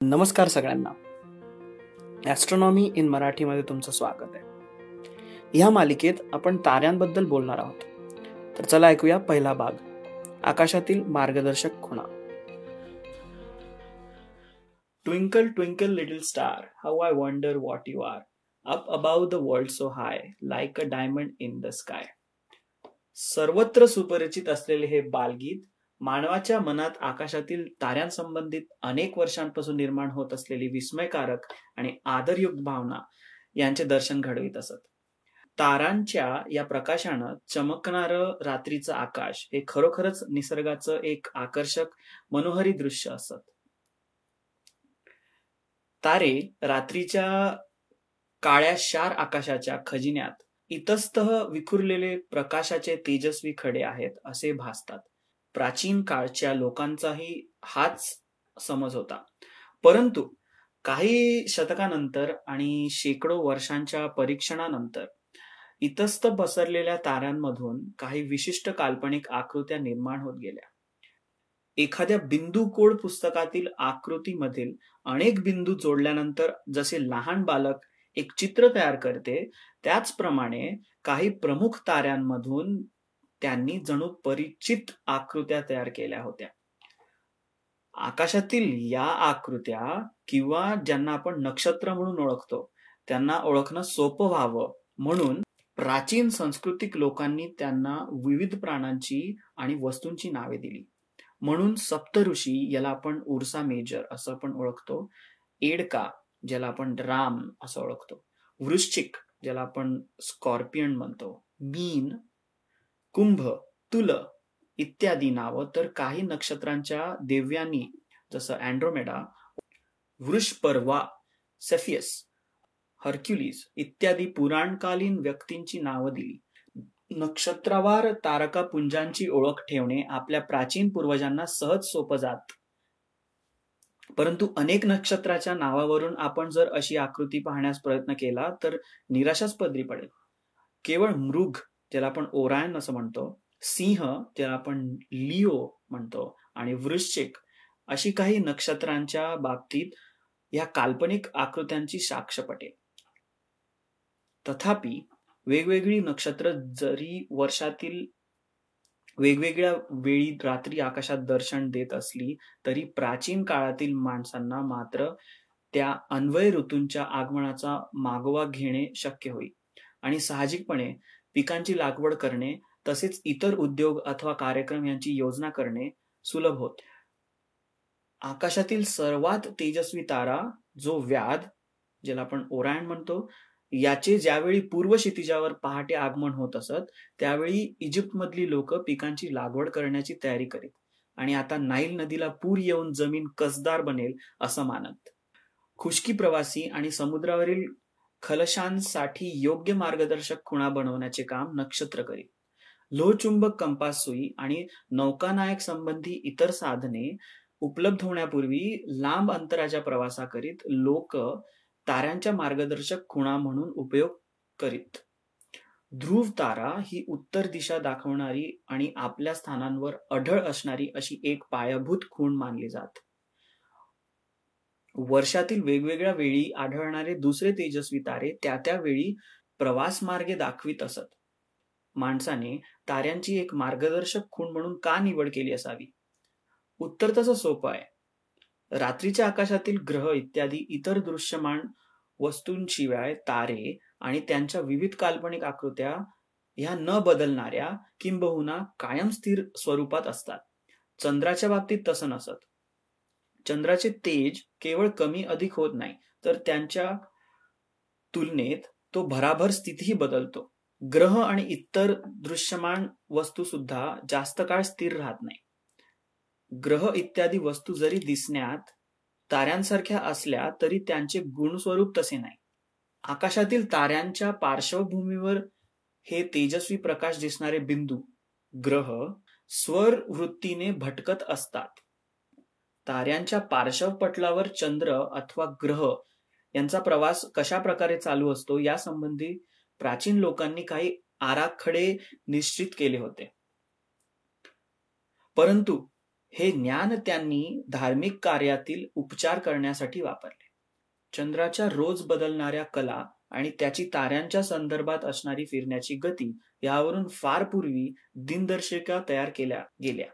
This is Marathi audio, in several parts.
नमस्कार सगळ्यांना. ॲस्ट्रॉनॉमी इन मराठीमध्ये तुमचं स्वागत आहे. ह्या मालिकेत आपण ताऱ्यांबद्दल बोलणार आहोत. तर चला ऐकूया पहिला भाग. आकाशातील मार्गदर्शक खुणा. Twinkle twinkle little star how I wonder what you are up above the world so high like a diamond in the sky सर्वत्र सुपरिचित असलेले हे बालगीत मानवाच्या मनात आकाशातील ताऱ्यांसंबंधित अनेक वर्षांपासून निर्माण होत असलेली विस्मयकारक आणि आदरयुक्त भावना यांचे दर्शन घडवित असत. तारांच्या या प्रकाशानं चमकणारं रात्रीचं आकाश हे खरोखरच निसर्गाचं एक आकर्षक मनोहरी दृश्य असत. तारे रात्रीच्या काळ्या शार आकाशाच्या खजिन्यात इतस्तः विखुरलेले प्रकाशाचे तेजस्वी खडे आहेत असे भासतात. प्राचीन काळच्या लोकांचाही हाच समज होता. परंतु काही शतकानंतर आणि शेकडो वर्षांच्या परीक्षणानंतर इतस्त पसरलेल्या ताऱ्यांमधून काही विशिष्ट काल्पनिक आकृत्या निर्माण होत गेल्या. एखाद्या बिंदू कोड पुस्तकातील आकृतीमधील अनेक बिंदू जोडल्यानंतर जसे लहान बालक एक चित्र तयार करते त्याचप्रमाणे काही प्रमुख ताऱ्यांमधून त्यांनी जणू परिचित आकृत्या तयार केल्या होत्या. आकाशातील या आकृत्या किंवा ज्यांना आपण नक्षत्र म्हणून ओळखतो त्यांना ओळखणं सोपं व्हावं. म्हणून प्राचीन सांस्कृतिक लोकांनी त्यांना विविध प्राणांची आणि वस्तूंची नावे दिली. म्हणून सप्तऋषी याला आपण उर्सा मेजर असं आपण ओळखतो एडका ज्याला आपण राम असं ओळखतो वृश्चिक ज्याला आपण स्कॉर्पियन म्हणतो मीन कुंभ तुल इत्यादी नावं. तर काही नक्षत्रांच्या देव्यांनी जसं अँड्रोमेडा वृषपर्वा सेफियस हर्क्युलिस इत्यादी पुराणकालीन व्यक्तींची नावं दिली. नक्षत्रावार तारकापुंजांची ओळख ठेवणे आपल्या प्राचीन पूर्वजांना सहज सोपं जात. परंतु अनेक नक्षत्राच्या नावावरून आपण जर अशी आकृती पाहण्यास प्रयत्न केला तर निराशाच पदरी पडेल. केवळ मृग ज्याला आपण ओरायन असं म्हणतो सिंह ज्याला आपण लिओ म्हणतो आणि वृश्चिक अशी काही नक्षत्रांच्या बाबतीत या काल्पनिक आकृत्यांची साक्ष पटेल तथापि वेगवेगळी नक्षत्र जरी वर्षातील वेगवेगळ्या वेळी रात्री आकाशात दर्शन देत असली तरी प्राचीन काळातील माणसांना मात्र त्या अन्वय ऋतूंच्या आगमनाचा मागोवा घेणे शक्य होईल आणि साहजिकपणे पिकांची लागवड करणे तसेच इतर उद्योग अथवा कार्यक्रम यांची योजना करणे सुलभ होत. आकाशातील सर्वात तेजस्वी तारा जो व्याध ज्याला आपण ओरायण म्हणतो याचे ज्यावेळी पूर्व क्षितिजावर पहाटे आगमन होत असत त्यावेळी इजिप्तमधली लोक पिकांची लागवड करण्याची तयारी करीत. आणि आता नाईल नदीला पूर येऊन जमीन कसदार बनेल असं मानत. खुशकी प्रवासी आणि समुद्रावरील खलशांसाठी योग्य मार्गदर्शक खुणा बनवण्याचे काम नक्षत्र करीत. लोहचुंबक कंपास सुई आणि नौकानायक संबंधी इतर साधने उपलब्ध होण्यापूर्वी लांब अंतराच्या प्रवासाकरीत लोक ताऱ्यांच्या मार्गदर्शक खुणा म्हणून उपयोग करीत. ध्रुव तारा ही उत्तर दिशा दाखवणारी आणि आपल्या स्थानांवर अढळ असणारी अशी एक पायाभूत खूण मानली जात. वर्षातील वेगवेगळ्या वेळी आढळणारे दुसरे तेजस्वी तारे त्या त्या वेळी प्रवास मार्गे दाखवित असत. माणसाने ताऱ्यांची एक मार्गदर्शक खूण म्हणून का निवड केली असावी? उत्तर तसं सोपं आहे. रात्रीच्या आकाशातील ग्रह इत्यादी इतर दृश्यमान वस्तूंशिवाय तारे आणि त्यांच्या विविध काल्पनिक आकृत्या ह्या न बदलणाऱ्या किंबहुना कायम स्थिर स्वरूपात असतात. चंद्राच्या बाबतीत तसं नसत. चंद्राचे तेज केवळ कमी अधिक होत नाही तर त्यांच्या तुलनेत तो भराभर स्थितीही बदलतो. ग्रह आणि इतर दृश्यमान वस्तू सुद्धा जास्त काळ स्थिर राहत नाही. ग्रह इत्यादी वस्तू जरी दिसण्यात ताऱ्यांसारख्या असल्या तरी त्यांचे गुणस्वरूप तसे नाही. आकाशातील ताऱ्यांच्या पार्श्वभूमीवर हे तेजस्वी प्रकाश दिसणारे बिंदू ग्रह स्वर वृत्तीने भटकत असतात. ताऱ्यांच्या पार्श्वपटलावर चंद्र अथवा ग्रह यांचा प्रवास कशा प्रकारे चालू असतो या संबंधी प्राचीन लोकांनी काही आराखडे निश्चित केले होते. परंतु हे ज्ञान त्यांनी धार्मिक कार्यातील उपचार करण्यासाठी वापरले. चंद्राच्या रोज बदलणाऱ्या कला आणि त्याची ताऱ्यांच्या संदर्भात असणारी फिरण्याची गती यावरून फार पूर्वी दिनदर्शिका तयार केल्या गेल्या.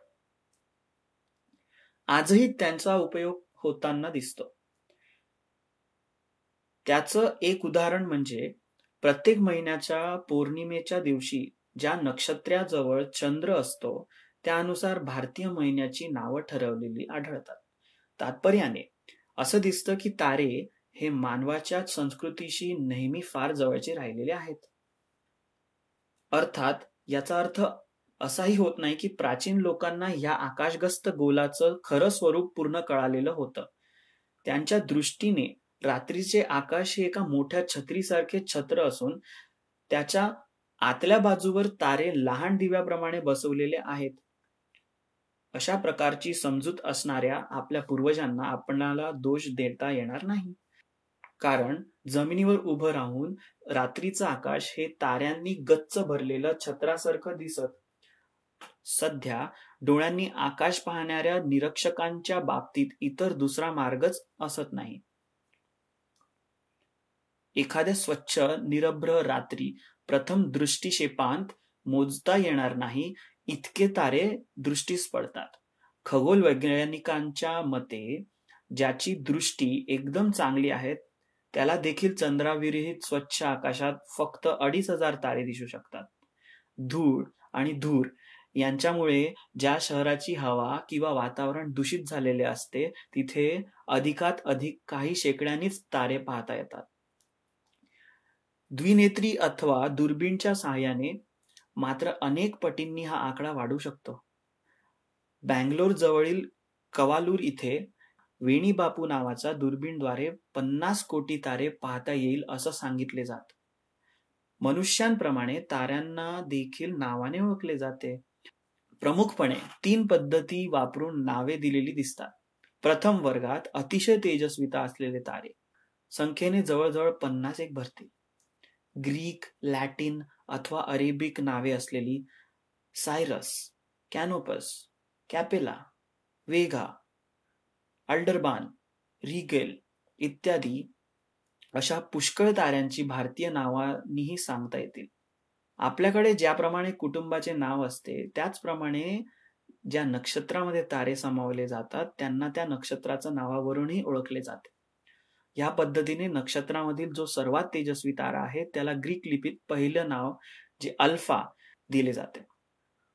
आजही त्यांचा उपयोग होताना दिसतो. त्याचं एक उदाहरण म्हणजे प्रत्येक महिन्याच्या पौर्णिमेच्या दिवशी ज्या नक्षत्राजवळ चंद्र असतो त्यानुसार भारतीय महिन्याची नावं ठरवलेली आढळतात. तात्पर्याने असं दिसतं की तारे हे मानवाच्या संस्कृतीशी नेहमी फार जवळचे राहिलेले आहेत. अर्थात याचा अर्थ असाही होत नाही की प्राचीन लोकांना या आकाशगस्त गोलाचं खरं स्वरूप पूर्ण कळालेलं होतं. त्यांच्या दृष्टीने रात्रीचे आकाश हे एका मोठ्या छत्रीसारखे छत्र असून त्याच्या आतल्या बाजूवर तारे लहान दिव्याप्रमाणे बसवलेले आहेत. अशा प्रकारची समजूत असणाऱ्या आपल्या पूर्वजांना आपणाला दोष देता येणार नाही. कारण जमिनीवर उभं राहून रात्रीचं आकाश हे ताऱ्यांनी गच्च भरलेलं छत्रासारखं दिसत. सध्या डोळ्यांनी आकाश पाहणाऱ्या निरीक्षकांच्या बाबतीत इतर दुसरा मार्गच असत नाही. एखाद्या स्वच्छ निरभ्र रात्री प्रथम दृष्टिक्षेपांत मोजता येणार नाही इतके तारे दृष्टीस पडतात. खगोल वैज्ञानिकांच्या मते ज्याची दृष्टी एकदम चांगली आहे त्याला देखील चंद्राविरहित स्वच्छ आकाशात फक्त अडीच हजार तारे दिसू शकतात. धूळ आणि धूर यांच्यामुळे ज्या शहराची हवा किंवा वातावरण दूषित झालेले असते तिथे अधिकात अधिक काही शेकड्यांनीच तारे पाहता येतात. द्विनेत्री अथवा दुर्बीणच्या सहाय्याने मात्र अनेक पटींनी हा आकडा वाढू शकतो. बँगलोर जवळील कवालूर इथे वेणी बापू नावाचा दुर्बीणद्वारे पन्नास कोटी तारे पाहता येईल असं सांगितले जात. मनुष्यांप्रमाणे ताऱ्यांना देखील नावाने ओळखले जाते. प्रमुखपणे तीन पद्धती वापरून नावे दिलेली दिसतात. प्रथम वर्गात अतिशय तेजस्विता असलेले तारे. संख्येने जवळजवळ पन्नास एक भरते. ग्रीक लॅटिन अथवा अरेबिक नावे असलेली सायरस कॅनोपस कॅपेला वेगा अल्डरबान रिगेल इत्यादी अशा पुष्कळ ताऱ्यांची भारतीय नावांनीही सांगता येतील. आपल्याकडे ज्याप्रमाणे कुटुंबाचे नाव असते त्याचप्रमाणे ज्या नक्षत्रामध्ये तारे समावले जातात त्यांना त्या नक्षत्राचं नावावरूनही ओळखले जाते. या पद्धतीने नक्षत्रामधील जो सर्वात तेजस्वी तारा आहे त्याला ग्रीक लिपीत पहिलं नाव जे अल्फा दिले जाते.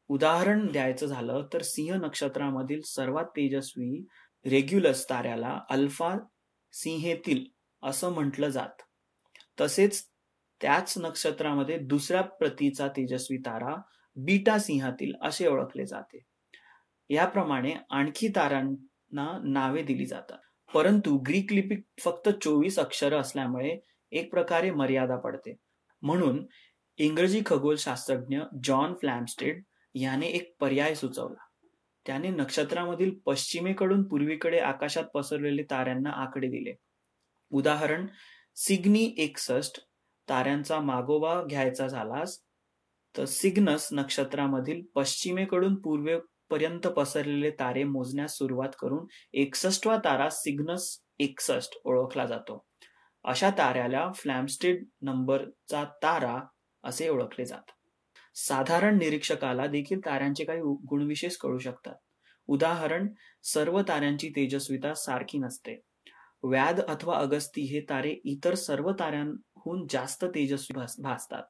उदाहरण द्यायचं झालं तर सिंह नक्षत्रामधील सर्वात तेजस्वी रेग्युलस ताऱ्याला अल्फा सिंहेतील असं म्हटलं जात. तसेच त्याच नक्षत्रामध्ये दुसऱ्या प्रतीचा तेजस्वी तारा बीटा सिंहातील असे ओळखले जाते. याप्रमाणे आणखी तारांना नावे दिली जातात. परंतु ग्रीक लिपीत फक्त चोवीस अक्षर असल्यामुळे एक प्रकारे मर्यादा पडते. म्हणून इंग्रजी खगोलशास्त्रज्ञ जॉन फ्लॅमस्टेड याने एक पर्याय सुचवला. त्याने नक्षत्रामधील पश्चिमेकडून पूर्वीकडे आकाशात पसरलेले ताऱ्यांना आकडे दिले. उदाहरण सिग्नी एकसष्ट ताऱ्यांचा मागोवा घ्यायचा झालास तर सिग्नस नक्षत्रामधील पश्चिमेकडून पूर्वेपर्यंत पसरलेले तारे मोजण्यास सुरुवात करून एकसष्टवा तारा सिग्नस एकसष्ट ओळखला जातो. अशा ताऱ्याला फ्लॅमस्टेड नंबरचा तारा असे ओळखले जातात साधारण निरीक्षकाला देखील ताऱ्यांचे काही गुणविशेष कळू शकतात. उदाहरण सर्व ताऱ्यांची तेजस्विता सारखी नसते. व्याध अथवा अगस्ती हे तारे इतर सर्व हून जास्त तेजस्वी भासतात.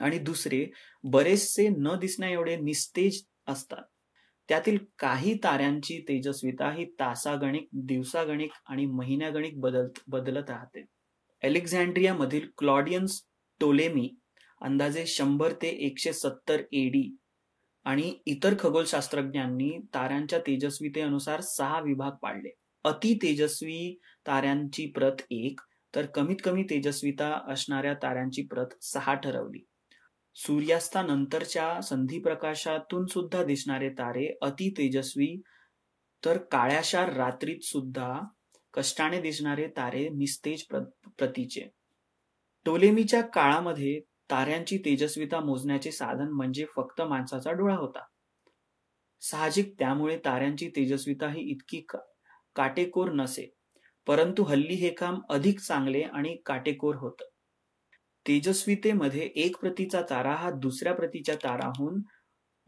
आणि दुसरे बरेचसे न दिसण्या एवढे निस्तेज असतात. त्यातील काही ताऱ्यांची तेजस्विता ही तासागणिक दिवसागणिक आणि महिन्यागणिक बदलत बदलत राहते. अलेक्झांड्रिया मधील क्लॉडियन्स टोलेमी अंदाजे शंभर ते एकशे सत्तर एडी आणि इतर खगोलशास्त्रज्ञांनी ताऱ्यांच्या तेजस्वितेनुसार सहा विभाग पाडले. अति तेजस्वी ताऱ्यांची प्रत एक तर कमीत कमी तेजस्विता असणाऱ्या ताऱ्यांची प्रत सहा ठरवली. सूर्यास्तानंतरच्या संधी प्रकाशातून सुद्धा दिसणारे तारे अति तेजस्वी तर काळ्याशार रात्रीत सुद्धा कष्टाने दिसणारे तारे निस्तेज प्रतीचे. टोलेमीच्या काळामध्ये ताऱ्यांची तेजस्विता मोजण्याचे साधन म्हणजे फक्त माणसाचा डोळा होता. साहजिक त्यामुळे ताऱ्यांची तेजस्विता ही इतकी काटेकोर नसे. परंतु हल्ली हे काम अधिक चांगले आणि काटेकोर होतं. तेजस्वितेमध्ये एक प्रतीचा तारा हा दुसऱ्या प्रतीच्या ताराहून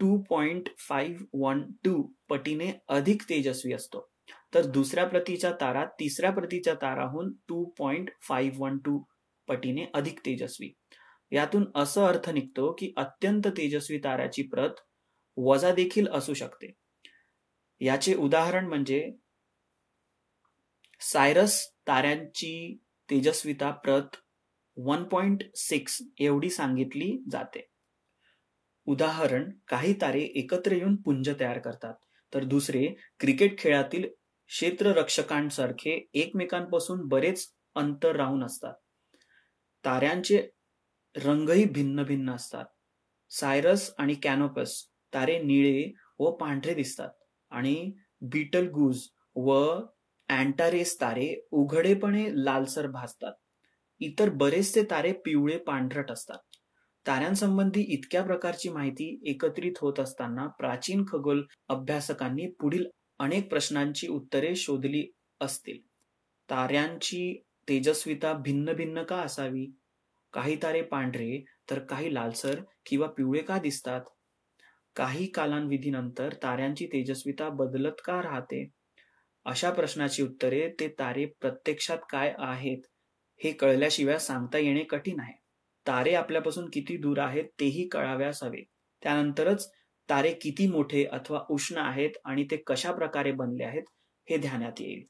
two point five one two पटीने अधिक तेजस्वी असतो. तर दुसऱ्या प्रतीचा तारा तिसऱ्या प्रतीच्या ताराहून two point five one two पटीने अधिक तेजस्वी. यातून असं अर्थ निघतो की अत्यंत तेजस्वी ताऱ्याची प्रत वजा देखील असू शकते. याचे उदाहरण म्हणजे सायरस ताऱ्यांची तेजस्विता प्रत वन पॉइंट सिक्स एवढी सांगितली जाते. उदाहरण काही तारे एकत्र येऊन पुंज तयार करतात तर दुसरे क्रिकेट खेळातील क्षेत्ररक्षकांसारखे एकमेकांपासून बरेच अंतर राहून असतात. ताऱ्यांचे रंगही भिन्न भिन्न असतात. सायरस आणि कॅनोपस तारे निळे व पांढरे दिसतात आणि बीटल गुज व अँटारेस तारे उघडेपणे लालसर भासतात. इतर बरेचसे तारे पिवळे पांढरट असतात. ताऱ्यांसंबंधी इतक्या प्रकारची माहिती एकत्रित होत असताना प्राचीन खगोल अभ्यासकांनी पुढील अनेक प्रश्नांची उत्तरे शोधली असतील. ताऱ्यांची तेजस्विता भिन्न भिन्न का असावी? काही तारे पांढरे तर काही लालसर किंवा पिवळे का दिसतात? काही कालांविधीनंतर ताऱ्यांची तेजस्विता बदलत का राहते? अशा प्रश्नाची उत्तरे ते तारे प्रत्यक्षात काय आहेत हे कळल्याशिवाय सांगता येणे कठीण आहे. तारे आपल्यापासून किती दूर आहेत तेही कळाव्यास हवे. त्यानंतरच तारे किती मोठे अथवा उष्ण आहेत आणि ते कशा प्रकारे बनले आहेत हे ध्यानात येईल.